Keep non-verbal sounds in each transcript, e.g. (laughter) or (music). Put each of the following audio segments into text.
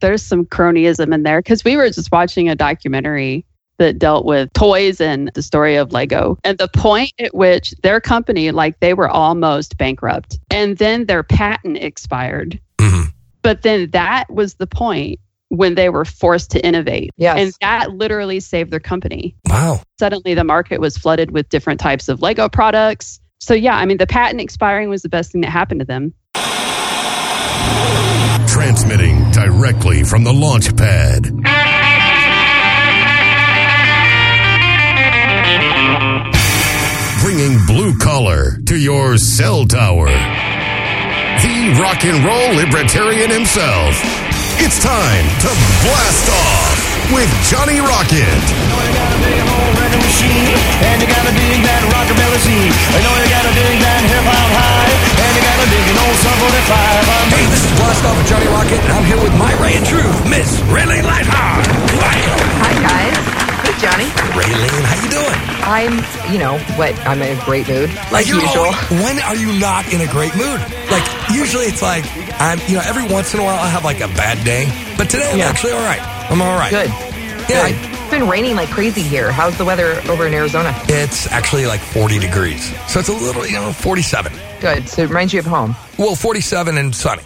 There's some cronyism in there because we were just watching a documentary that dealt with toys and the story of Lego. And the point at which their company, like they were almost bankrupt, and then their patent expired. Mhm. But then that was the point when they were forced to innovate. Yes. And that literally saved their company. Wow. Suddenly the market was flooded with different types of Lego products. So, yeah, I mean, the patent expiring was the best thing that happened to them. Transmitting directly from the launch pad. Bringing blue collar to your cell tower. The rock and roll libertarian himself. It's time to blast off with Johnny Rocket. Know you got a big machine, and you gotta dig that rockabilly scene. I know you gotta dig that hip hop high, and you gotta dig an old Sum 45. I'm Hey, this is Blast Off with Johnny Rocket, and I'm here with my Ray and Truth, Miss Raylene Lightheart. Hi, guys. Hey, Johnny. Raylene, how you doing? I'm, you know, what? I'm in a great mood, like you're usual. always- when are you not in a great mood? Like usually it's like I'm, you know, every once in a while I have like a bad day, but today I'm Yeah. actually all right. I'm all right. Good. Yeah, It's been raining like crazy here. How's the weather over in Arizona? it's actually like 40 degrees, so it's a little, you know, 47. Good. So it reminds you of home. Well, 47 and sunny,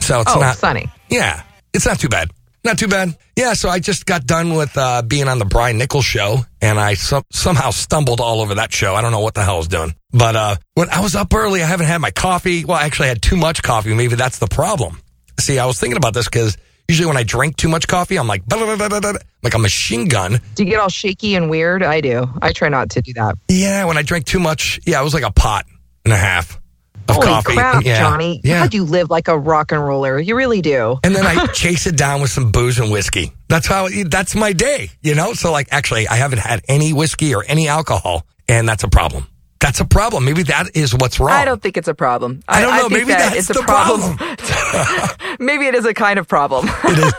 so it's oh, not. sunny. Yeah, it's not too bad. Not too bad. Yeah, so I just got done with uh, being on the Brian Nichols show, and I some, somehow stumbled all over that show. I don't know what the hell I was doing. But uh, when I was up early, I haven't had my coffee. Well, I actually had too much coffee. Maybe that's the problem. See, I was thinking about this because usually when I drink too much coffee, I'm like, "Blah, blah, blah, blah, blah," like a machine gun. Do you get all shaky and weird? I do. I try not to do that. Yeah, when I drink too much, yeah, it was like a pot and a half of Holy coffee. crap, yeah. Johnny. Yeah. God, you live like a rock and roller. You really do. and then I (laughs) chase it down with some booze and whiskey. That's how that's my day, you know. So like, actually, I haven't had any whiskey or any alcohol, and that's a problem. That's a problem. Maybe that is what's wrong. I don't think it's a problem. I don't know. think Maybe that that's it's a the problem. (laughs) Maybe it is a kind of problem. (laughs) It is.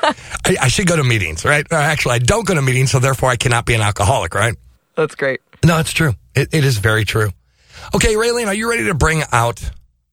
I, I should go to meetings, right? Uh, actually, I don't go to meetings, so therefore I cannot be an alcoholic, right? That's great. No, it's true. It, it is very true. Okay, Raylene, are you ready to bring out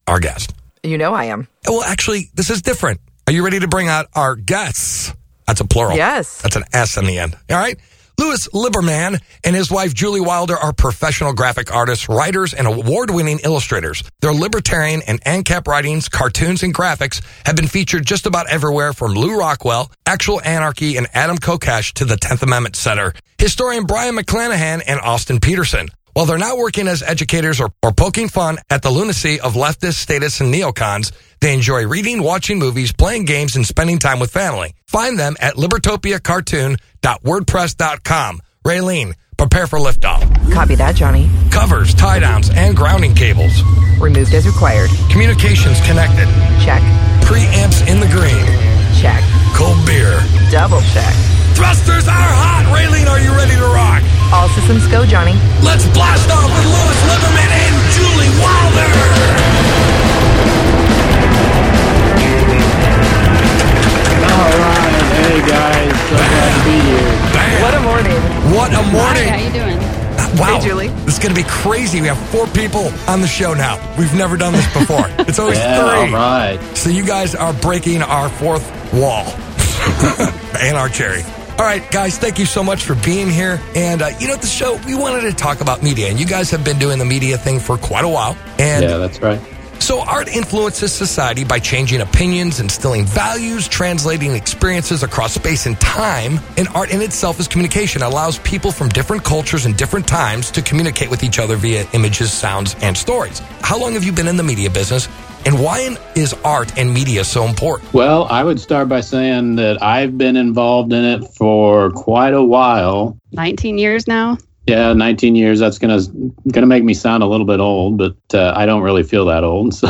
our guest? You know I am. Well, actually, this is different. Are you ready to bring out our guests? That's a plural. Yes. That's an S in the end. All right. Louis Liberman and his wife Julie Wilder are professional graphic artists, writers, and award-winning illustrators. Their libertarian and ANCAP writings, cartoons, and graphics have been featured just about everywhere from Lew Rockwell, Actual Anarchy, and Adam Kokesh to the 10th Amendment Center. Historian Brion McClanahan and Austin Petersen. While they're not working as educators or, or poking fun at the lunacy of leftist status and neocons, they enjoy reading, watching movies, playing games, and spending time with family. Find them at libertopiacartoon.wordpress.com. Raylene, prepare for liftoff. Copy that, Johnny. Covers, tie downs, and grounding cables. Removed as required. Communications connected. Check. Preamps in the green. Check. Cold beer. Double check. Thrusters are hot. Raylene, are you ready to rock? All systems go, Johnny. Let's blast off with Louis Liberman and Julie Wilder. Going to be crazy. We have four people on the show now. We've never done this before. (laughs) It's always Yeah, three. right. So you guys are breaking our fourth wall (laughs) and our cherry. All right, guys, thank you so much for being here. And, uh, you know, the show, we wanted to talk about media, and you guys have been doing the media thing for quite a while. And Yeah, that's right. So art influences society by changing opinions, instilling values, translating experiences across space and time. And art in itself is communication. It allows people from different cultures and different times to communicate with each other via images, sounds, and stories. How long have you been in the media business? And why is art and media so important? Well, I would start by saying that I've been involved in it for quite a while. 19 years now? Yeah, 19 years. That's gonna gonna make me sound a little bit old, but uh, I don't really feel that old. So.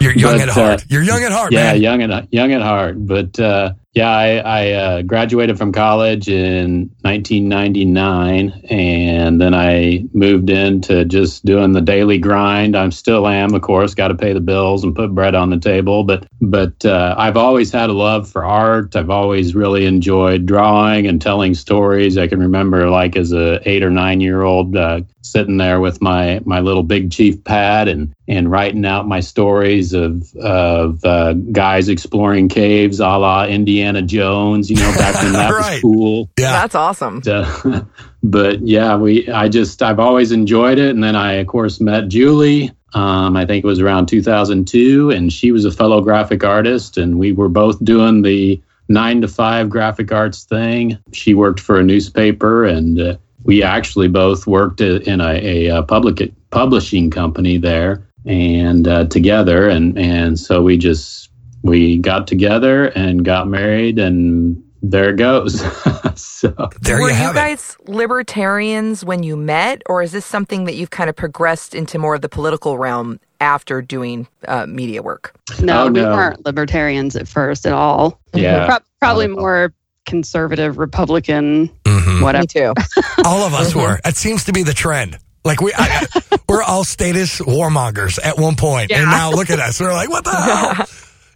You're young (laughs) But, at heart. uh, You're young at heart, yeah, man. young at young at heart. But uh, yeah, I, I uh, graduated from college in 1999, and then I moved into just doing the daily grind. I still am, of course, got to pay the bills and put bread on the table. But but uh, I've always had a love for art. I've always really enjoyed drawing and telling stories. I can remember, like as a eight or nine year old, uh, sitting there with my my little big chief pad and and writing out my stories of of uh, guys exploring caves, a la Indiana Indiana Jones, you know, back when that (laughs) Right. was cool. Yeah. That's awesome. Uh, (laughs) but yeah, we I just I've always enjoyed it, and then I of course met Julie. Um, I think it was around 2002, and she was a fellow graphic artist, and we were both doing the nine to five graphic arts thing. She worked for a newspaper, and uh, we actually both worked in a, a, uh public publishing company there, and uh, together, and and so we just we got together and got married, and there it goes. (laughs) so. There Were you you, have it. guys libertarians when you met, or is this something that you've kind of progressed into more of the political realm after doing uh, media work? No, Oh, we no. weren't libertarians at first at all. Yeah. Pro- probably Not all. more conservative, Republican, Mhm. whatever. Me too. (laughs) All of us were. It seems to be the trend. Like we, I, we're all status warmongers at one point, and Yeah. now look at us. We're like, what the (laughs) hell?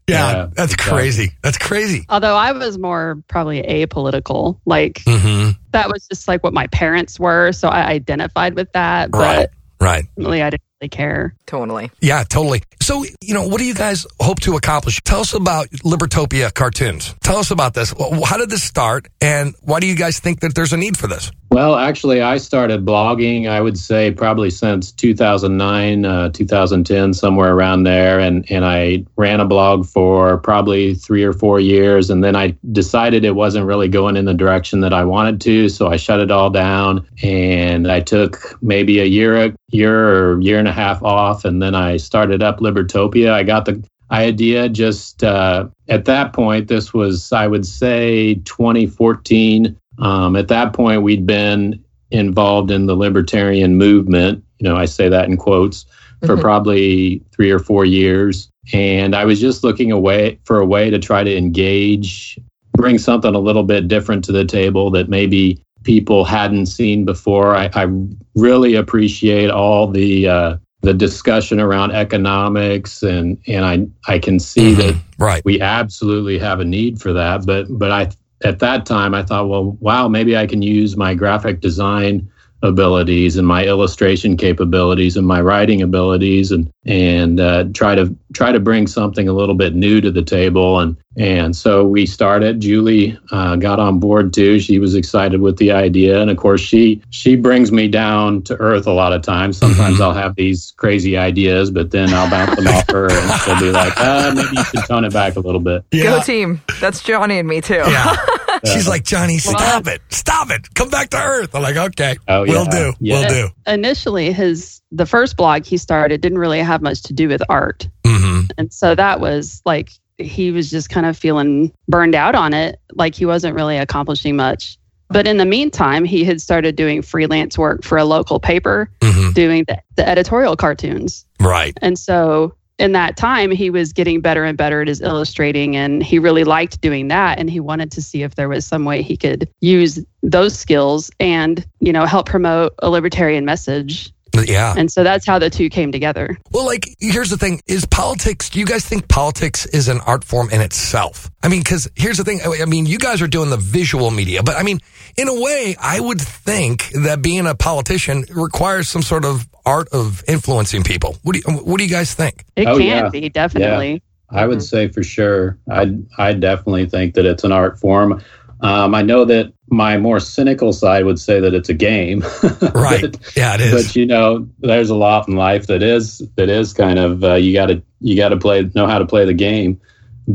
Yeah, Yeah, that's exactly. crazy. That's crazy. Although I was more probably apolitical. Like hmm that was just like what my parents were. So I identified with that. Right, But right. really, I didn't really care. totally. Yeah, totally. So, you know, what do you guys hope to accomplish? Tell us about Libertopia cartoons. Tell us about this. How did this start, and why do you guys think that there's a need for this? Well, actually, I started blogging, I would say probably since 2009, uh, 2010, somewhere around there. And, and I ran a blog for probably three or four years. And then I decided it wasn't really going in the direction that I wanted to. So I shut it all down. And I took maybe a year, a year or year and a half off. And then I started up Libertopia. I got the idea just uh, at that point. This was, I would say, 2014. Um, at that point, we'd been involved in the libertarian movement. You know, I say that in quotes for Mhm. probably three or four years. And I was just looking away for a way to try to engage, bring something a little bit different to the table that maybe people hadn't seen before. I, I really appreciate all the uh, the discussion around economics, and and I I can see that Right. we absolutely have a need for that but but i at that time i thought well wow maybe i can use my graphic design abilities and my illustration capabilities and my writing abilities and and uh, try to try to bring something a little bit new to the table. And and so we started. Julie uh, got on board too. She was excited with the idea. And of course she she brings me down to earth a lot of times. Sometimes i'll have these crazy ideas but then i'll bounce them off her and she'll be like uh, maybe you should tone it back a little bit. Go team. That's Johnny and me too. Yeah. (laughs) She's like, Johnny, stop it. Stop it. Come back to earth. I'm like, okay. Oh, We'll yeah. do. Yeah. We'll do. Initially, his the first blog he started didn't really have much to do with art. hmm And so that was like he was just kind of feeling burned out on it, like he wasn't really accomplishing much. But in the meantime, he had started doing freelance work for a local paper, hmm doing the, the editorial cartoons. Right. And so in that time, he was getting better and better at his illustrating, and he really liked doing that. And he wanted to see if there was some way he could use those skills and, you know, help promote a libertarian message. Yeah. And so that's how the two came together. Well, like, here's the thing is politics, do you guys think politics is an art form in itself? I mean, because here's the thing. I mean, you guys are doing the visual media, but I mean, in a way, I would think that being a politician requires some sort of art of influencing people. What do you, what do you guys think? It Oh, can yeah. be, definitely. I would say for sure. I I definitely think that it's an art form. Um, I know that my more cynical side would say that it's a game. (laughs) Right. but, yeah, it is. but you know, there's a lot in life that is that is kind of uh, you got to you got to play know how to play the game.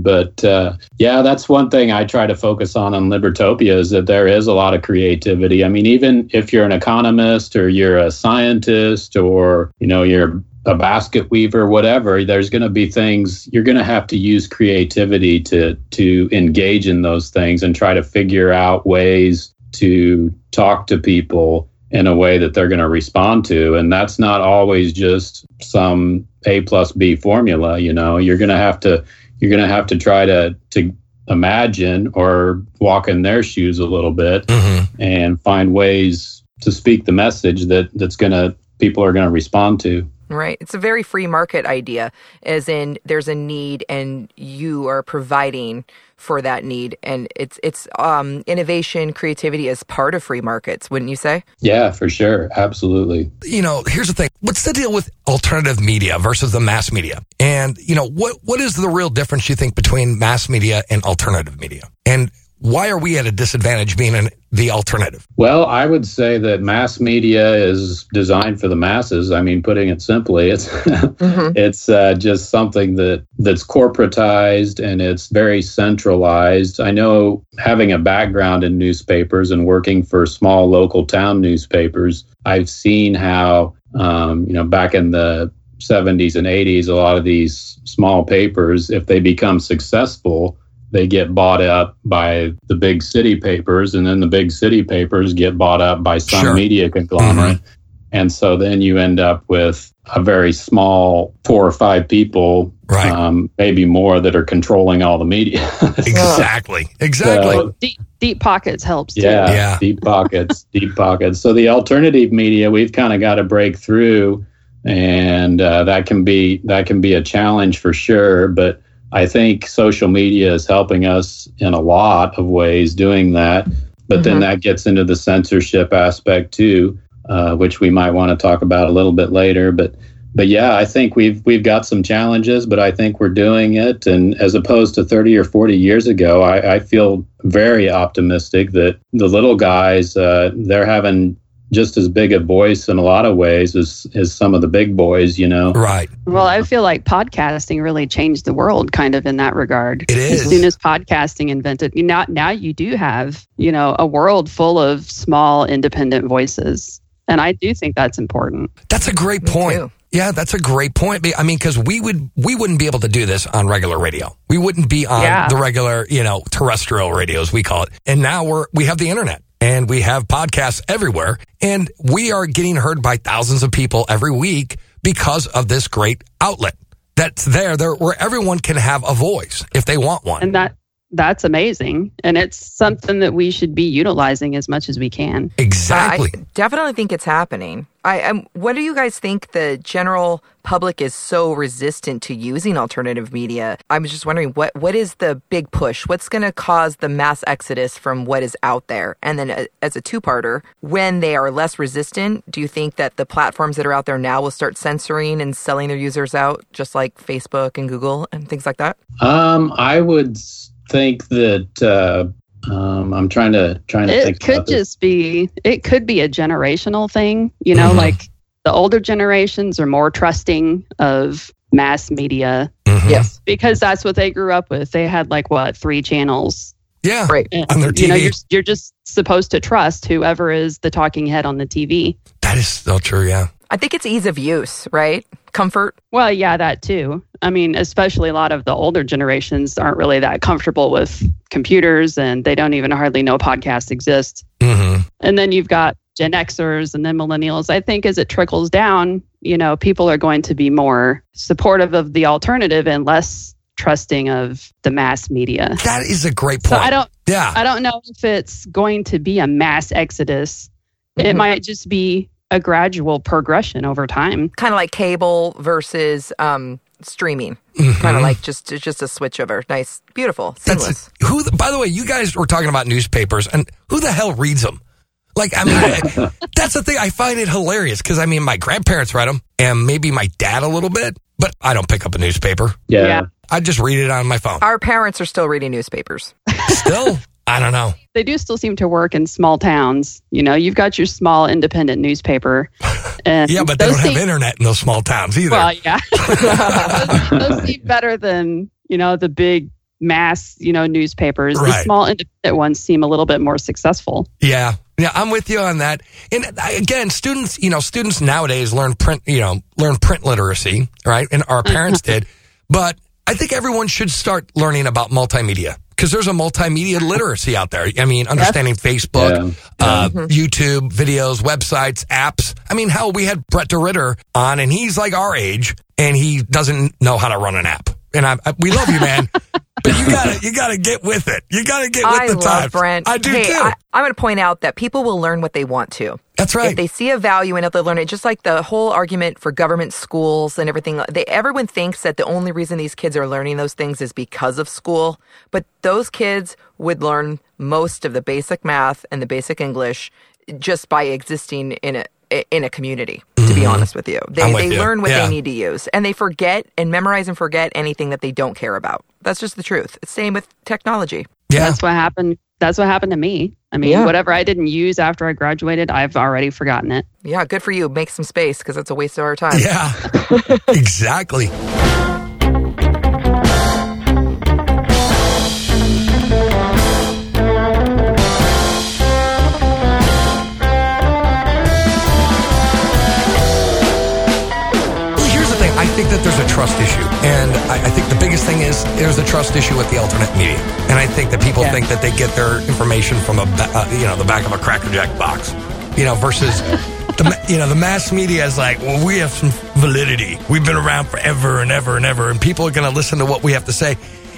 But uh, yeah, that's one thing I try to focus on on Libertopia is that there is a lot of creativity. I mean, even if you're an economist or you're a scientist or you know you're a basket weaver, whatever, there's going to be things you're going to have to use creativity to to engage in those things and try to figure out ways to talk to people in a way that they're going to respond to and that's not always just some a plus b formula you know you're going to have to you're going to have to try to to imagine or walk in their shoes a little bit hmm and find ways to speak the message that that's going to people are going to respond to Right. It's a very free market idea, as in there's a need and you are providing for that need. And it's it's um, innovation, creativity as part of free markets, wouldn't you say? yeah for sure absolutely you know, here's the thing. What's the deal with alternative media versus the mass media? And, you know, what what is the real difference you think between mass media and alternative media? And And why are we at a disadvantage being in the alternative? Well, I would say that mass media is designed for the masses. I mean, putting it simply, it's (laughs) it's uh, just something that that's corporatized and it's very centralized. I know having a background in newspapers and working for small local town newspapers, I've seen how um, you know back in the 70s and 80s, a lot of these small papers, if they become successful, they get bought up by the big city papers, and then the big city papers get bought up by some Sure. media conglomerate. And so then you end up with a very small four or five people, Right. um, maybe more, that are controlling all the media. (laughs) Exactly. Exactly. So- Deep, deep pockets helps too. Yeah, Yeah. deep pockets, (laughs) deep pockets. So the alternative media, we've kind of got to break through, and uh, that can be that can be a challenge for sure. But I think social media is helping us in a lot of ways doing that. But then that gets into the censorship aspect too, uh, which we might want to talk about a little bit later. But but yeah, I think we've we've got some challenges, but I think we're doing it. And as opposed to 30 or 40 years ago, I, I feel very optimistic that the little guys uh, they're having just as big a voice in a lot of ways as as some of the big boys. You know. right. Well, I feel like podcasting really changed the world kind of in that regard. It is. As soon as podcasting invented, you know, now you do have, you know, a world full of small independent voices. And I do think that's important. That's a great Me point. too. Yeah, that's a great point. I mean, because we would we wouldn't be able to do this on regular radio. We wouldn't be on Yeah. the regular, you know, terrestrial radios we call it. And now we're we have the internet and we have podcasts everywhere, and we are getting heard by thousands of people every week because of this great outlet that's there, there where everyone can have a voice if they want one. And that that's amazing. And it's something that we should be utilizing as much as we can. exactly. I definitely think it's happening. I, I'm, what do you guys think the general public is so resistant to using alternative media? I was just wondering what what is the big push? What's going to cause the mass exodus from what is out there? And then, uh, as a two-parter, when they are less resistant, do you think that the platforms that are out there now will start censoring and selling their users out, just like Facebook and Google and things like that? Um, I would s- think that uh, um, I'm trying to trying to It think. could about this. just be it could be a generational thing, you know, Mhm. like the older generations are more trusting of mass media Mhm. Yes. because that's what they grew up with. They had like what, three channels. Yeah. Right. And, On their You know, you're you're just supposed to trust whoever is the talking head on the TV. That is so true. Yeah. I think it's ease of use, right? Comfort. Well, yeah, that too. I mean, especially a lot of the older generations aren't really that comfortable with computers and they don't even hardly know podcasts exist. hmm And then you've got Gen Xers and then millennials. I think as it trickles down, you know, people are going to be more supportive of the alternative and less trusting of the mass media. That is a great So point. I don't yeah. I don't know if it's going to be a mass exodus. It Mhm. might just be a gradual progression over time. Kind of like cable versus um, streaming. Mhm. Kind of like just just a switch over. Nice, beautiful, seamless. That's who. The, by the way, you guys were talking about newspapers, and who the hell reads them? Like, I mean, (laughs) that's the thing. I find it hilarious because I mean, my grandparents read them, and maybe my dad a little bit, but I don't pick up a newspaper. Yeah. Yeah. I just read it on my phone. Our parents are still reading newspapers. Still, (laughs) I don't know. They do still seem to work in small towns. You know, you've got your small independent newspaper. (laughs) And Yeah, but they don't have internet in those small towns either. Well, yeah. (laughs) those, those seem better than, you know, the big mass, you know, newspapers. The small independent ones seem a little bit more successful. Yeah. Yeah, I'm with you on that. And uh, again, students, you know, students nowadays learn print, you know, learn print literacy, right? And our parents (laughs) did. But I think everyone should start learning about multimedia because there's a multimedia literacy out there. I mean, understanding Facebook, Yeah. uh, YouTube videos, websites, apps. I mean, hell, we had Brett DeRitter on and he's like our age and he doesn't know how to run an app. And I, I we love you, man. (laughs) But you gotta, you gotta get with it. You gotta get with I the love times. Brent. I do hey, too. I, I'm going to point out that people will learn what they want to. That's right. If they see a value in it, they'll learn it. Just like the whole argument for government schools and everything. They, everyone thinks that the only reason these kids are learning those things is because of school. But those kids would learn most of the basic math and the basic English just by existing in a in a community. To be honest with you, they Mm-hmm. I'm with they you. learn what Yeah. they need to use, and they forget and memorize and forget anything that they don't care about. That's just the truth. It's same with technology. Yeah. That's what happened. That's what happened to me. I mean, Yeah. whatever I didn't use after I graduated, I've already forgotten it. Yeah, good for you. Make some space because it's a waste of our time. Yeah, (laughs) exactly. Think that there's a trust issue, and I, I think the biggest thing is there's a trust issue with the alternate media, and I think that people Yeah. think that they get their information from a uh, you know the back of a Cracker Jack box, you know, versus. The, you know the mass media is like well we have some validity. We've been around forever and ever and ever and people are going to listen to what we have to say.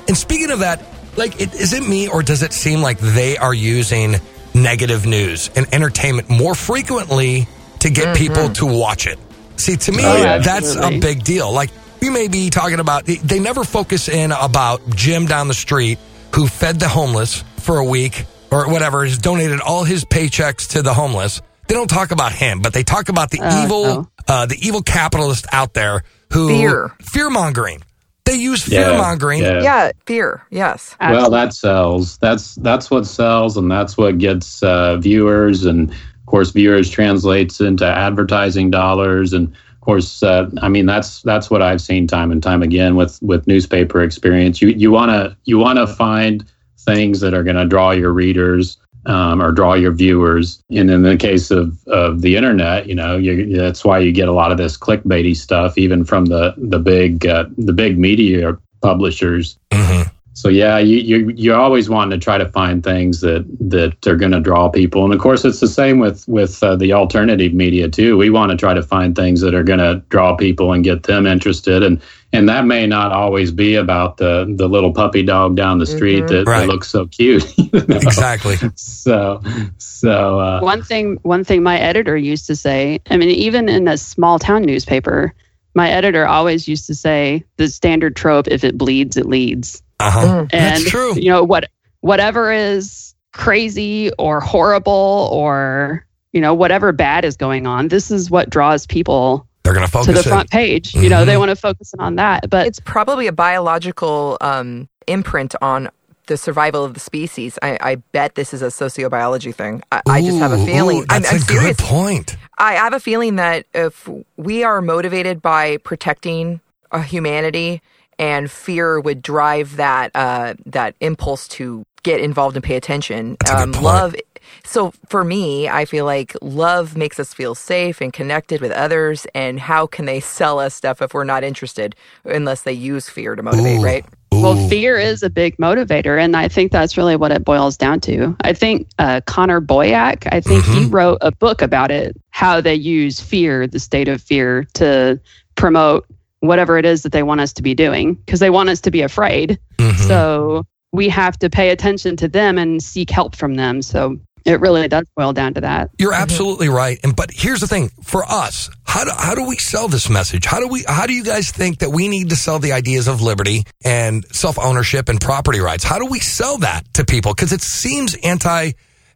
And speaking of that like it, is it me or does it seem like they are using negative news and entertainment more frequently to get people to watch it see to me Oh, yeah, that's a big deal like we may be talking about they- they never focus in about jim down the street who fed the homeless for a week or whatever has donated all his paychecks to the homeless they don't talk about him but they talk about the Uh, evil no. uh, the evil capitalist out there who Fear. fear mongering they use fear mongering yeah. Yeah, fear. Yes. Well, that sells. That's that's what sells, and that's what gets uh, viewers, and of course, viewers translates into advertising dollars, and of course, uh, I mean that's that's what I've seen time and time again with with newspaper experience. You you want to you want to find things that are going to draw your readers. Um, or draw your viewers, and in the case of, of the internet, you know, you, that's why you get a lot of this clickbaity stuff, even from the the big uh, the big media publishers. Mhm. So yeah, you you you always want to try to find things that that are going to draw people, and of course it's the same with with uh, the alternative media too. We want to try to find things that are going to draw people and get them interested, and and that may not always be about the the little puppy dog down the street Mhm. that, Right. that looks so cute. (laughs) you know? exactly So so uh, one thing one thing my editor used to say i mean even in a small town newspaper my editor always used to say the standard trope if it bleeds it leads uh-huh Mm. and That's true. you know what whatever is crazy or horrible or you know whatever bad is going on this is what draws people they're gonna focus to the in. front page you know they Mhm. want to focus on that but It's probably a biological um, imprint on the survival of the species. I, I bet this is a sociobiology thing. I, I just have a feeling. ooh, I'm, that's I'm a serious. good point I have a feeling that if we are motivated by protecting uh, humanity, and fear would drive that uh, that impulse to get involved and pay attention. Um, That's a good point. Love. So for me, I feel like love makes us feel safe and connected with others. And how can they sell us stuff if we're not interested, unless they use fear to motivate? Ooh. Right? Well, fear is a big motivator, and I think that's really what it boils down to. I think uh, Connor Boyack, I think he wrote a book about it, how they use fear, the state of fear, to promote whatever it is that they want us to be doing, because they want us to be afraid. Mhm. So we have to pay attention to them and seek help from them. So it really does boil down to that. You're absolutely right. And but here's the thing: for us, how do how do we sell this message? How do we how do you guys think that we need to sell the ideas of liberty and self ownership and property rights? How do we sell that to people? Because it seems anti.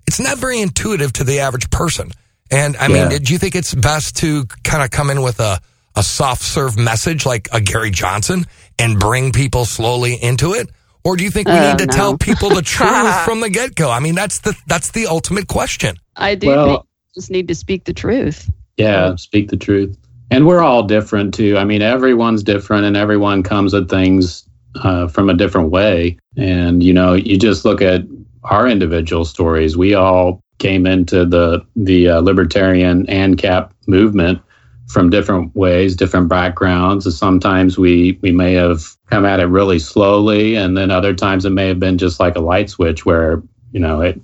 It's not very intuitive to the average person. And I mean, do you think it's best to kind of come in with a a soft serve message like a Gary Johnson and bring people slowly into it? Or do you think we Oh, need to no. tell people the (laughs) truth from the get go? I mean, that's the that's the ultimate question. I do Well- think just need to speak the truth. Yeah, speak the truth. And we're all different too. I mean, everyone's different and everyone comes at things uh, from a different way. And, you know, you just look at our individual stories. We all came into the, the uh, libertarian ANCAP movement from different ways, different backgrounds. And sometimes we, we may have come at it really slowly. And then other times it may have been just like a light switch where, you know, it,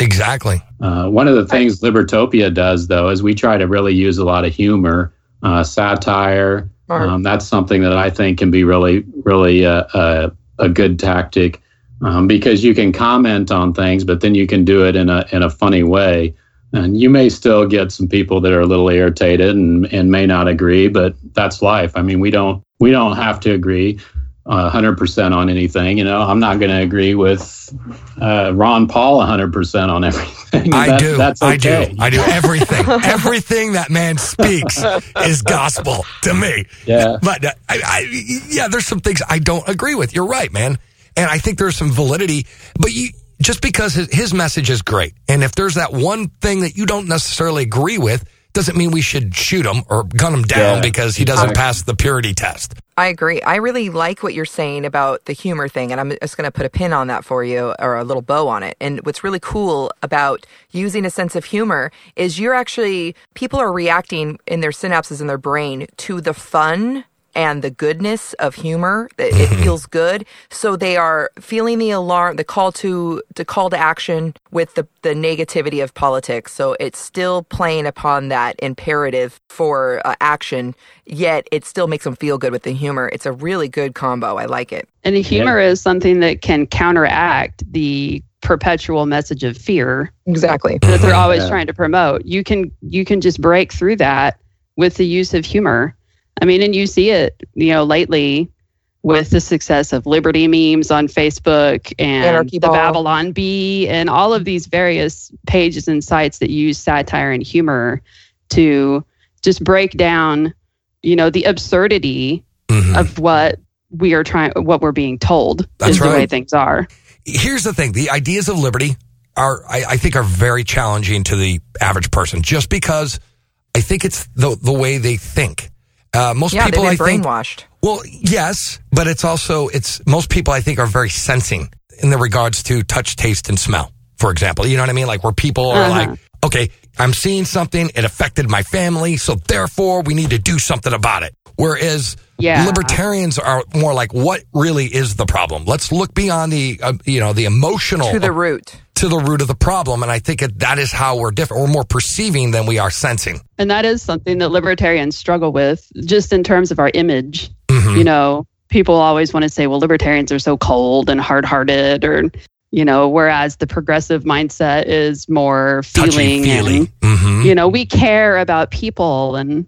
Exactly. uh, one of the things Libertopia does, though, is we try to really use a lot of humor, uh, satire. Um, that's something that I think can be really, really uh, uh, a good tactic um, because you can comment on things, but then you can do it in a in a funny way. And you may still get some people that are a little irritated and, and may not agree, but that's life. I mean, we don't we don't have to agree uh, 100% on anything. You know, I'm not going to agree with uh, Ron Paul 100% on everything. I That- do. That's I do. I do everything. (laughs) everything that man speaks is gospel to me. Yeah. But uh, I, I, yeah, there's some things I don't agree with. You're right, man. And I think there's some validity. But you, just because his, his message is great. And if there's that one thing that you don't necessarily agree with, doesn't mean we should shoot him or gun him down Yeah, because he doesn't pass the purity test. I agree. I really like what you're saying about the humor thing, and I'm just going to put a pin on that for you or a little bow on it. And what's really cool about using a sense of humor is you're actually, people are reacting in their synapses in their brain to the fun and the goodness of humor it, it feels good. So they are feeling the alarm the call to to call to action with the the negativity of politics. So it's still playing upon that imperative for uh, action yet it still makes them feel good with the humor. It's a really good combo. I like it. And the humor is something that can counteract the perpetual message of fear exactly. that they're always Yeah. trying to promote. You can you can just break through that with the use of humor. I mean, and you see it, you know, lately with the success of liberty memes on Facebook and the Babylon Bee and all of these various pages and sites that use satire and humor to just break down, you know, the absurdity Mhm. of what we are trying what we're being told That's is the way things are. Here's the thing: the ideas of liberty are, I, I think, are very challenging to the average person, just because I think it's the the way they think. Uh, most yeah people, I think, brainwashed Well, yes, but it's also it's most people I think are very sensing in the regards to touch, taste, and smell. For example, you know what I mean? Like where people are Uh-huh. like, okay, I'm seeing something, it affected my family, so therefore we need to do something about it. Whereas Yeah. libertarians are more like, what really is the problem? Let's look beyond the uh, you know the emotional to the root to the root of the problem, and I think that that is how we're different. We're more perceiving than we are sensing. And that is something that libertarians struggle with, just in terms of our image. Mhm. You know, people always want to say, well, libertarians are so cold and hard hearted, or, you know, whereas the progressive mindset is more feeling. Touchy-feely. And, Mhm. you know, we care about people. And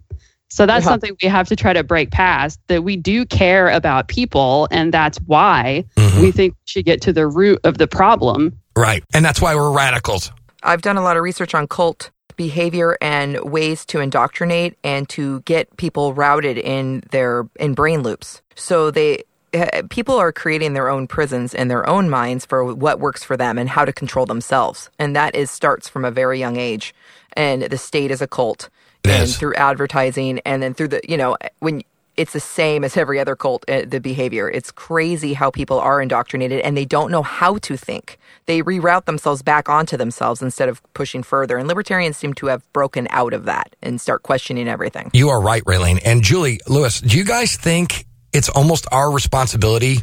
so that's Yeah. something we have to try to break past that we do care about people. And that's why Mhm. we think we should get to the root of the problem. Right, and that's why we're radicals. I've done a lot of research on cult behavior and ways to indoctrinate and to get people routed in their in brain loops. So they eh, people are creating their own prisons in their own minds for what works for them and how to control themselves. And that is starts from a very young age. And the state is a cult. And through advertising and then through the you know when it's the same as every other cult uh, the behavior it's crazy how people are indoctrinated and they don't know how to think they reroute themselves back onto themselves instead of pushing further and libertarians seem to have broken out of that and start questioning everything You are right, Raylene. And Julie, Lewis, do you guys think it's almost our responsibility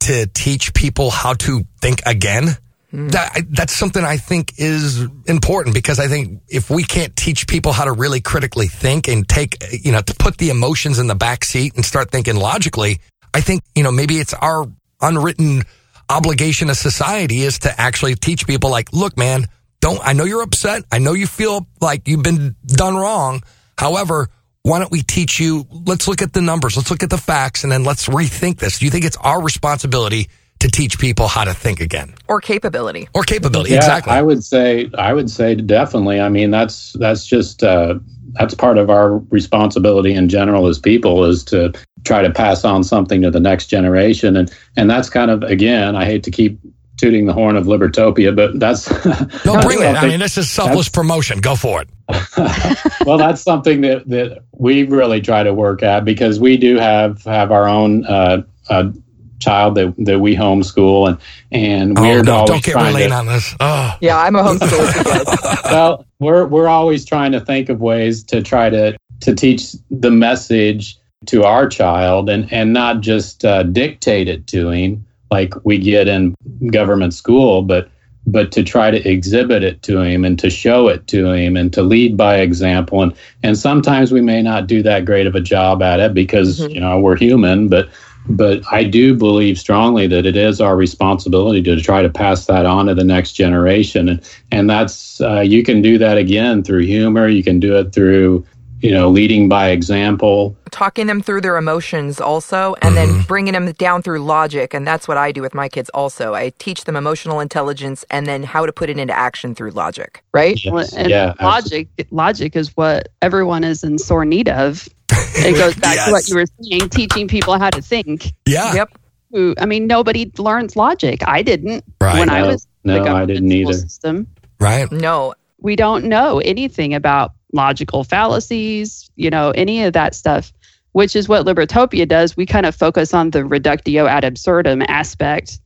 to teach people how to think again? That, that's something I think is important because I think if we can't teach people how to really critically think and take, you know, to put the emotions in the back seat and start thinking logically, I think, you know, maybe it's our unwritten obligation as society is to actually teach people like, look, man, don't, I know you're upset. I know you feel like you've been done wrong. However, why don't we teach you? Let's look at the numbers. Let's look at the facts and then let's rethink this. Do you think it's our responsibility to teach people how to think again or capability or capability? Yeah, exactly. I would say I would say definitely. I mean, that's that's just uh, that's part of our responsibility in general as people is to try to pass on something to the next generation, and and that's kind of again, I hate to keep tooting the horn of libertopia, but that's (laughs) no, bring it. I mean, this is selfless promotion. Go for it. (laughs) well, that's something that, that we really try to work at because we do have have our own uh, uh, child that, that we homeschool and and Oh, we're no, always don't get trying Raylene to, on this. Oh, yeah i'm a homeschooler (laughs) well, we're we're always trying to think of ways to try to to teach the message to our child and and not just uh, dictate it to him like we get in government school, but but to try to exhibit it to him and to show it to him and to lead by example and and sometimes we may not do that great of a job at it because Mhm. you know we're human but but I do believe strongly that it is our responsibility to try to pass that on to the next generation, and and that's uh, you can do that again through humor. You can do it through you know leading by example. talking them through their emotions also and then bringing them down through logic. And that's what i do with my kids also. I teach them emotional intelligence and then how to put it into action through logic right? Well, Yes, and yeah, logic logic is what everyone is in sore need of. It goes (laughs) back Yes. to what you were saying, teaching people how to think. Yeah. yep Who- I mean, nobody learns logic. I didn't Right. when I was No, I didn't either. System. Right? No, We don't know anything about logical fallacies, you know, any of that stuff, which is what Libertopia does. We kind of focus on the reductio ad absurdum aspect,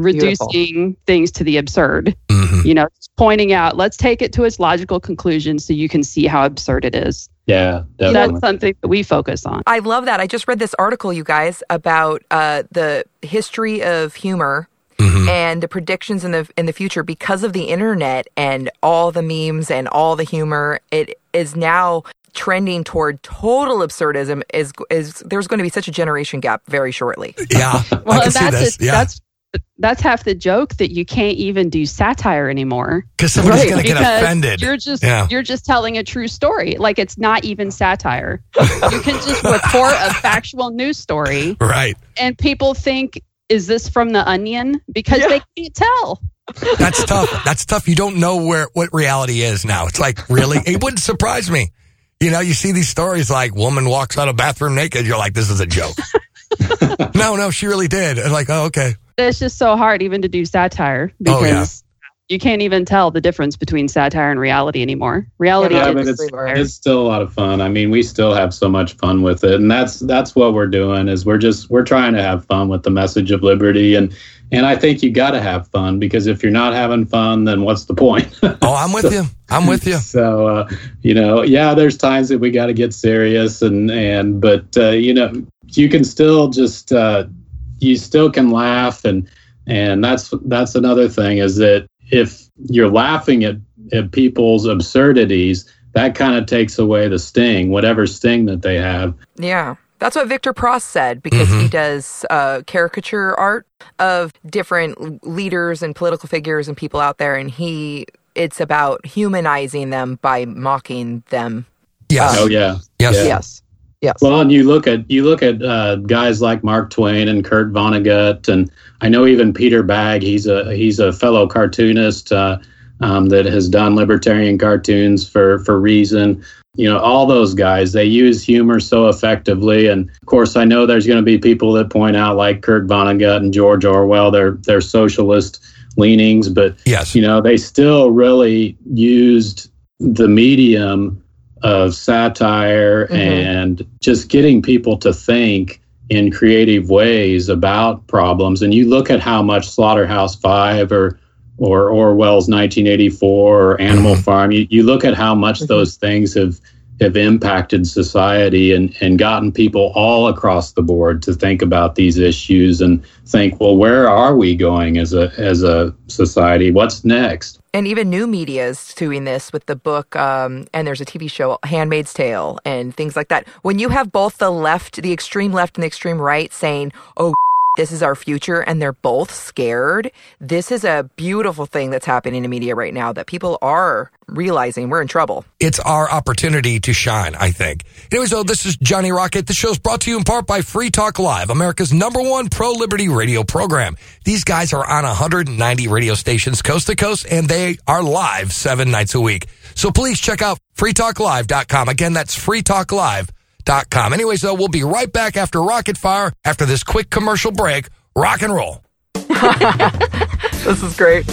Beautiful. reducing things to the absurd. hmm You know, pointing out, let's take it to its logical conclusion so you can see how absurd it is. Yeah, definitely. That's something that we focus on. I love that. I just read this article, you guys, about uh, the history of humor hmm and the predictions in the in the future because of the internet and all the memes and all the humor. It is now trending toward total absurdism. Is is there's going to be such a generation gap very shortly? Yeah. (laughs) I Well, can see that's this. it. Yeah. that's that's half the joke that you can't even do satire anymore. Because somebody's Right, going to get because offended. You're just Yeah. you're just telling a true story. Like it's not even satire. you can just report a factual news story Right. and people think is this from the onion because Yeah. they can't tell. That's tough. That's tough. You don't know where what reality is now. It's like really, it wouldn't surprise me. You know, you see these stories like woman walks out of bathroom naked. You're like, this is a joke. (laughs) no, no, she really did. And like, oh, okay. It's just so hard even to do satire Oh, because yeah. you can't even tell the difference between satire and reality anymore. Reality Yeah, yeah, is but it's it's still a lot of fun. I mean, we still have so much fun with it, and that's that's what we're doing. Is we're just we're trying to have fun with the message of liberty, and and I think you got to have fun because if you're not having fun, then what's the point? (laughs) Oh, I'm with you. I'm with you. So uh, you know, yeah, there's times that we got to get serious, and and but uh, you know, you can still just uh, you still can laugh, and and that's that's another thing is that if you're laughing at at people's absurdities, that kind of takes away the sting, whatever sting that they have. Yeah. That's what Victor Prost said because he does uh, caricature art of different leaders and political figures and people out there, and he it's about humanizing them by mocking them. Yes. Oh yeah. yes. yeah. Yes, yes. Well, and you look at you look at uh, guys like Mark Twain and Kurt Vonnegut, and I know even Peter Bagge. He's a he's a fellow cartoonist uh, um, that has done libertarian cartoons for for Reason. You know, all those guys they use humor so effectively, and of course, I know there's going to be people that point out like Kurt Vonnegut and George Orwell, They're they're socialist leanings, but Yes. you know, they still really used the medium of satire Mhm. and just getting people to think in creative ways about problems. And you look at how much Slaughterhouse Five or or Orwell's 1984 or Animal Farm, you, you look at how much Mhm. those things have have impacted society and, and gotten people all across the board to think about these issues and think, well, where are we going as a as a society? What's next? and even new media is doing this with the book um, and there's a tv show handmaid's tale and things like that when you have both the left the extreme left and the extreme right saying oh this is our future and they're both scared this is a beautiful thing that's happening in media right now that people are realizing we're in trouble It's our opportunity to shine, I think. Anyway, so this is Johnny Rocket. The show's brought to you in part by Free Talk Live, America's number one pro liberty radio program. These guys are on 190 radio stations coast to coast, and they are live seven nights a week. So please check out freetalklive.com. Again, that's freetalklive.com. Anyway, though, we'll be right back after Rocket Fire, after this quick commercial break. Rock and roll. (laughs) this is great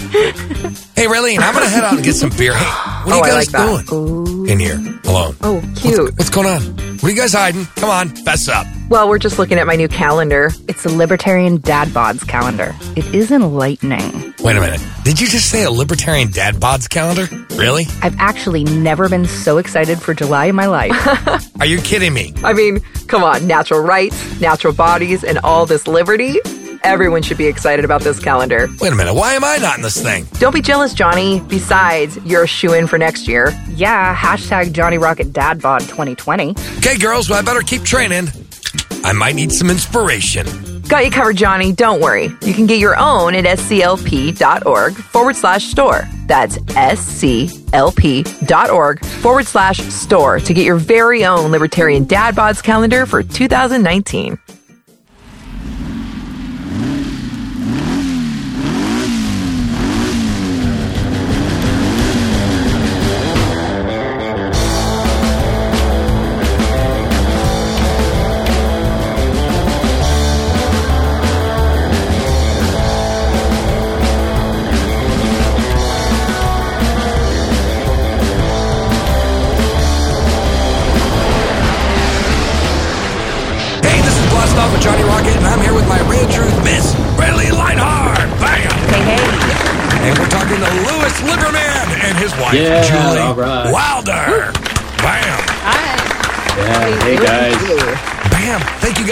Hey, Raylene, I'm going to head out and get some beer. Hey, what are Oh, you guys like doing in here alone? oh cute What's going on? What are you guys hiding? Come on, fess up. well we're just looking at my new calendar It's a Libertarian Dad Bods calendar. It is enlightening. Wait a minute. Did you just say a libertarian dad bods calendar? Really? I've actually never been so excited for July in my life. (laughs) Are you kidding me? I mean, come on, natural rights, natural bodies, and all this liberty. Everyone should be excited about this calendar. Wait a minute. Why am I not in this thing? Don't be jealous, Johnny. Besides, you're a shoe in for next year. yeah, hashtag Johnny Rocket Dad Bod 2020. Okay, girls, well, I better keep training. I might need some inspiration. Got you covered, Johnny. Don't worry. You can get your own at sclp.org forward slash store. That's sclp.org forward slash store to get your very own Libertarian Dad Bods calendar for 2019.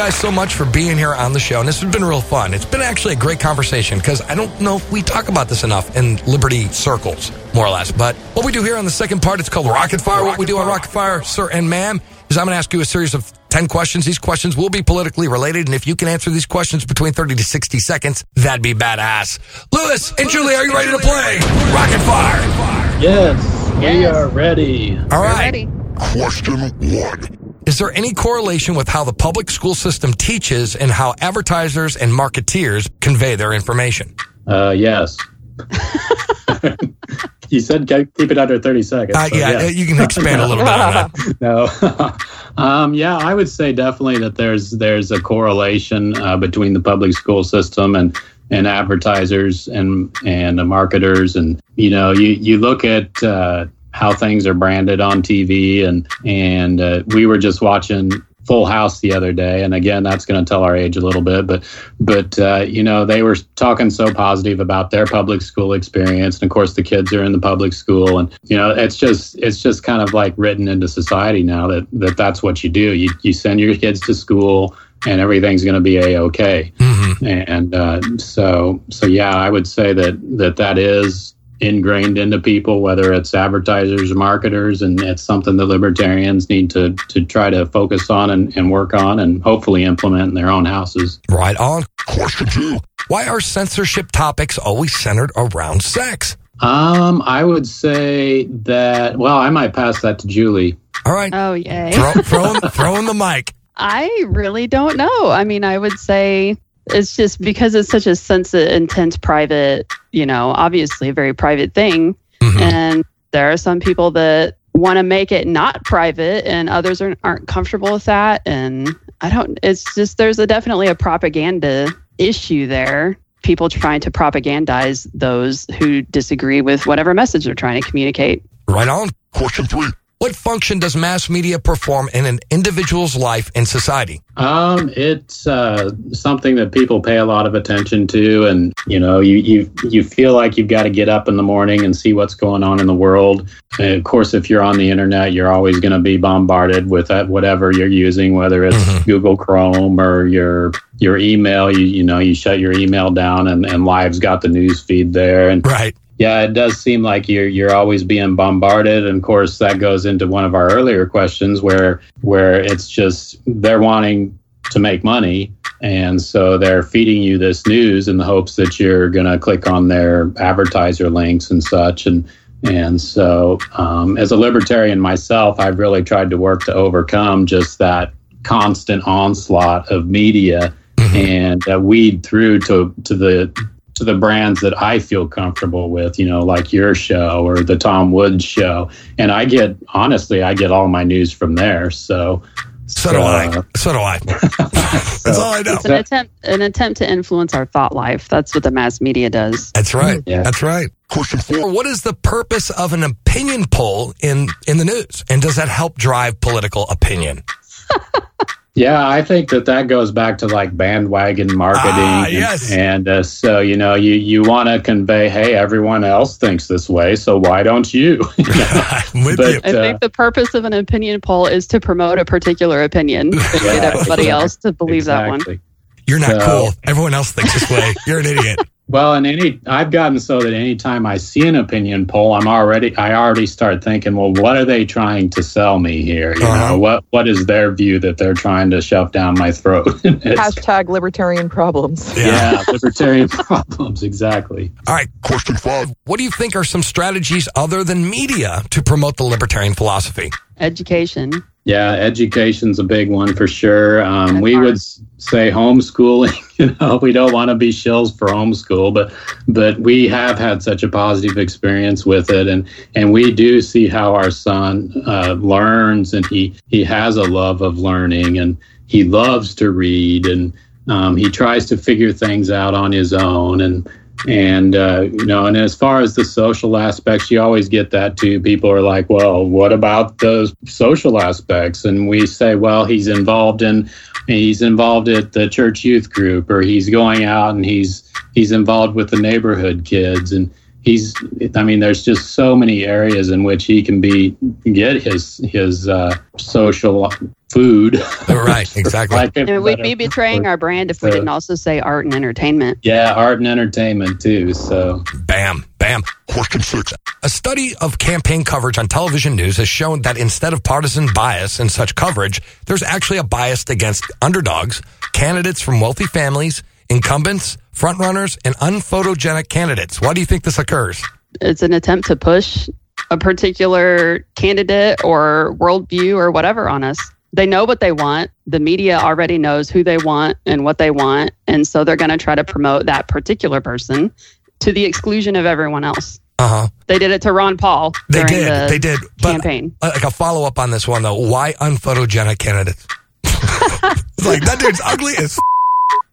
Guys so much for being here on the show. And this has been real fun. It's been actually a great conversation because I don't know if we talk about this enough in Liberty circles, more or less. But what we do here on the second part, it's called Rocket Fire. What we do on Rocket Fire, sir and ma'am, is I'm going to ask you a series of 10 questions. These questions will be politically related. And if you can answer these questions between 30 to 60 seconds, that'd be badass. Lewis and Julie, are you ready to play Rocket Fire? Yes, we Yes. are ready. All right. Ready? Question one. Is there any correlation with how the public school system teaches and how advertisers and marketeers convey their information? Uh, yes. (laughs) you said keep it under 30 seconds. Uh, so yeah, yes. you can expand a little bit on that. (laughs) no. (laughs) um, yeah, I would say definitely that there's there's a correlation uh, between the public school system and and advertisers and and marketers and you know you you look at uh, how things are branded on TV and and uh, we were just watching Full House the other day, and again, that's going to tell our age a little bit, but but uh, you know they were talking so positive about their public school experience, and of course the kids are in the public school, and you know it's just it's just kind of like written into society now that that that's what you do. You you send your kids to school, and everything's going to be a okay. And uh, so so yeah, I would say that that that is ingrained into people, whether it's advertisers or marketers, and it's something that libertarians need to to try to focus on and, and work on, and hopefully implement in their own houses. Right on. Question two. Why are censorship topics always centered around sex? Um, I would say that. Well, I might pass that to Julie. All right. Oh, yay. Throw, throw, (laughs) throw in the mic. I really don't know. I mean, I would say it's just because it's such a sensitive, intense, private, you know, obviously a very private thing. Mhm. And there are some people that want to make it not private, and others are, aren't comfortable with that. And I don't, it's just, there's a definitely a propaganda issue there. People trying to propagandize those who disagree with whatever message they're trying to communicate. Right on. Question three. What function does mass media perform in an individual's life and society? Um, it's uh, something that people pay a lot of attention to, and you know, you you you feel like you've got to get up in the morning and see what's going on in the world. And of course, if you're on the internet, you're always going to be bombarded with that, whatever you're using, whether it's Mhm. Google Chrome or your your email. You you know, you shut your email down, and and Live's got the news feed there, and Right. Yeah, it does seem like you're you're always being bombarded, and of course that goes into one of our earlier questions where where it's just they're wanting to make money, and so they're feeding you this news in the hopes that you're going to click on their advertiser links and such, and and so um, as a libertarian myself, I've really tried to work to overcome just that constant onslaught of media and uh, weed through to to the to the brands that I feel comfortable with, you know, like your show or the Tom Woods show. And I get honestly, I get all my news from there. So So do I. Uh, so do I. (laughs) That's all I know. It's an attempt, an attempt to influence our thought life. That's what the mass media does. That's right. Yeah. That's right. Question four. What is the purpose of an opinion poll in, in the news? And does that help drive political opinion? (laughs) Yeah, I think that that goes back to like bandwagon marketing. Ah, and- yes. And, uh, so, you know, you, you want to convey, hey, everyone else thinks this way, so why don't you? (laughs) (laughs) I'm with But- you. I Uh, think the purpose of an opinion poll is to promote a particular opinion (laughs) and get everybody exactly. else to believe that one. You're not So- cool. Everyone else thinks this way. You're an idiot. Well, and any I've gotten so that anytime I see an opinion poll, I'm already I already start thinking, well, what are they trying to sell me here? You Uh-huh. know, what what is their view that they're trying to shove down my throat? (laughs) Hashtag libertarian problems. yeah, libertarian (laughs) problems, exactly. All right. Question five. What do you think are some strategies other than media to promote the libertarian philosophy? Education. Yeah, education's a big one for sure. Um, we art. would say homeschooling. (laughs) You know, we don't want to be shills for homeschool, but but we have had such a positive experience with it, and and we do see how our son uh, learns, and he he has a love of learning, and he loves to read, and um, he tries to figure things out on his own, and and uh, you know and as far as the social aspects you always get that too. People are like well what about the social aspects? And we say well he's involved in he's involved at the church youth group or he's going out and he's he's involved with the neighborhood kids. And he's I mean, there's just so many areas in which he can be get his his uh, social food. right, exactly. (laughs) Like And we'd be betraying our brand if we So- didn't also say art and entertainment. yeah, art and entertainment too. So Bam, bam. Question six. A study of campaign coverage on television news has shown that instead of partisan bias in such coverage, there's actually a bias against underdogs, candidates from wealthy families, incumbents, frontrunners, and unphotogenic candidates. Why do you think this occurs? It's an attempt to push a particular candidate or worldview or whatever on us. They know what they want. The media already knows who they want and what they want. And so they're going to try to promote that particular person to the exclusion of everyone else. Uh huh. They did it to Ron Paul. They did. the They did. But campaign. uh, like a follow up on this one though. Why unphotogenic candidates? (laughs) it's like that dude's ugly as.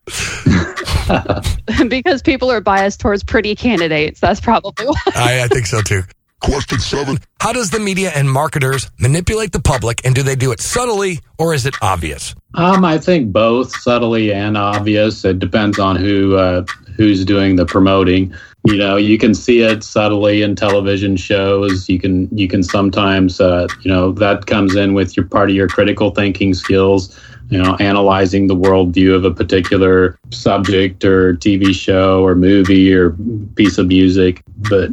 (laughs) because people are biased towards pretty candidates. That's probably why. I, I think so too. Question seven. How does the media and marketers manipulate the public and do they do it subtly or is it obvious? Um, I think both subtly and obvious. It depends on who uh, who's doing the promoting. You know, you can see it subtly in television shows. You can you can sometimes uh, you know that comes in with your part of your critical thinking skills. You know, analyzing the worldview of a particular subject or TV show or movie or piece of music. But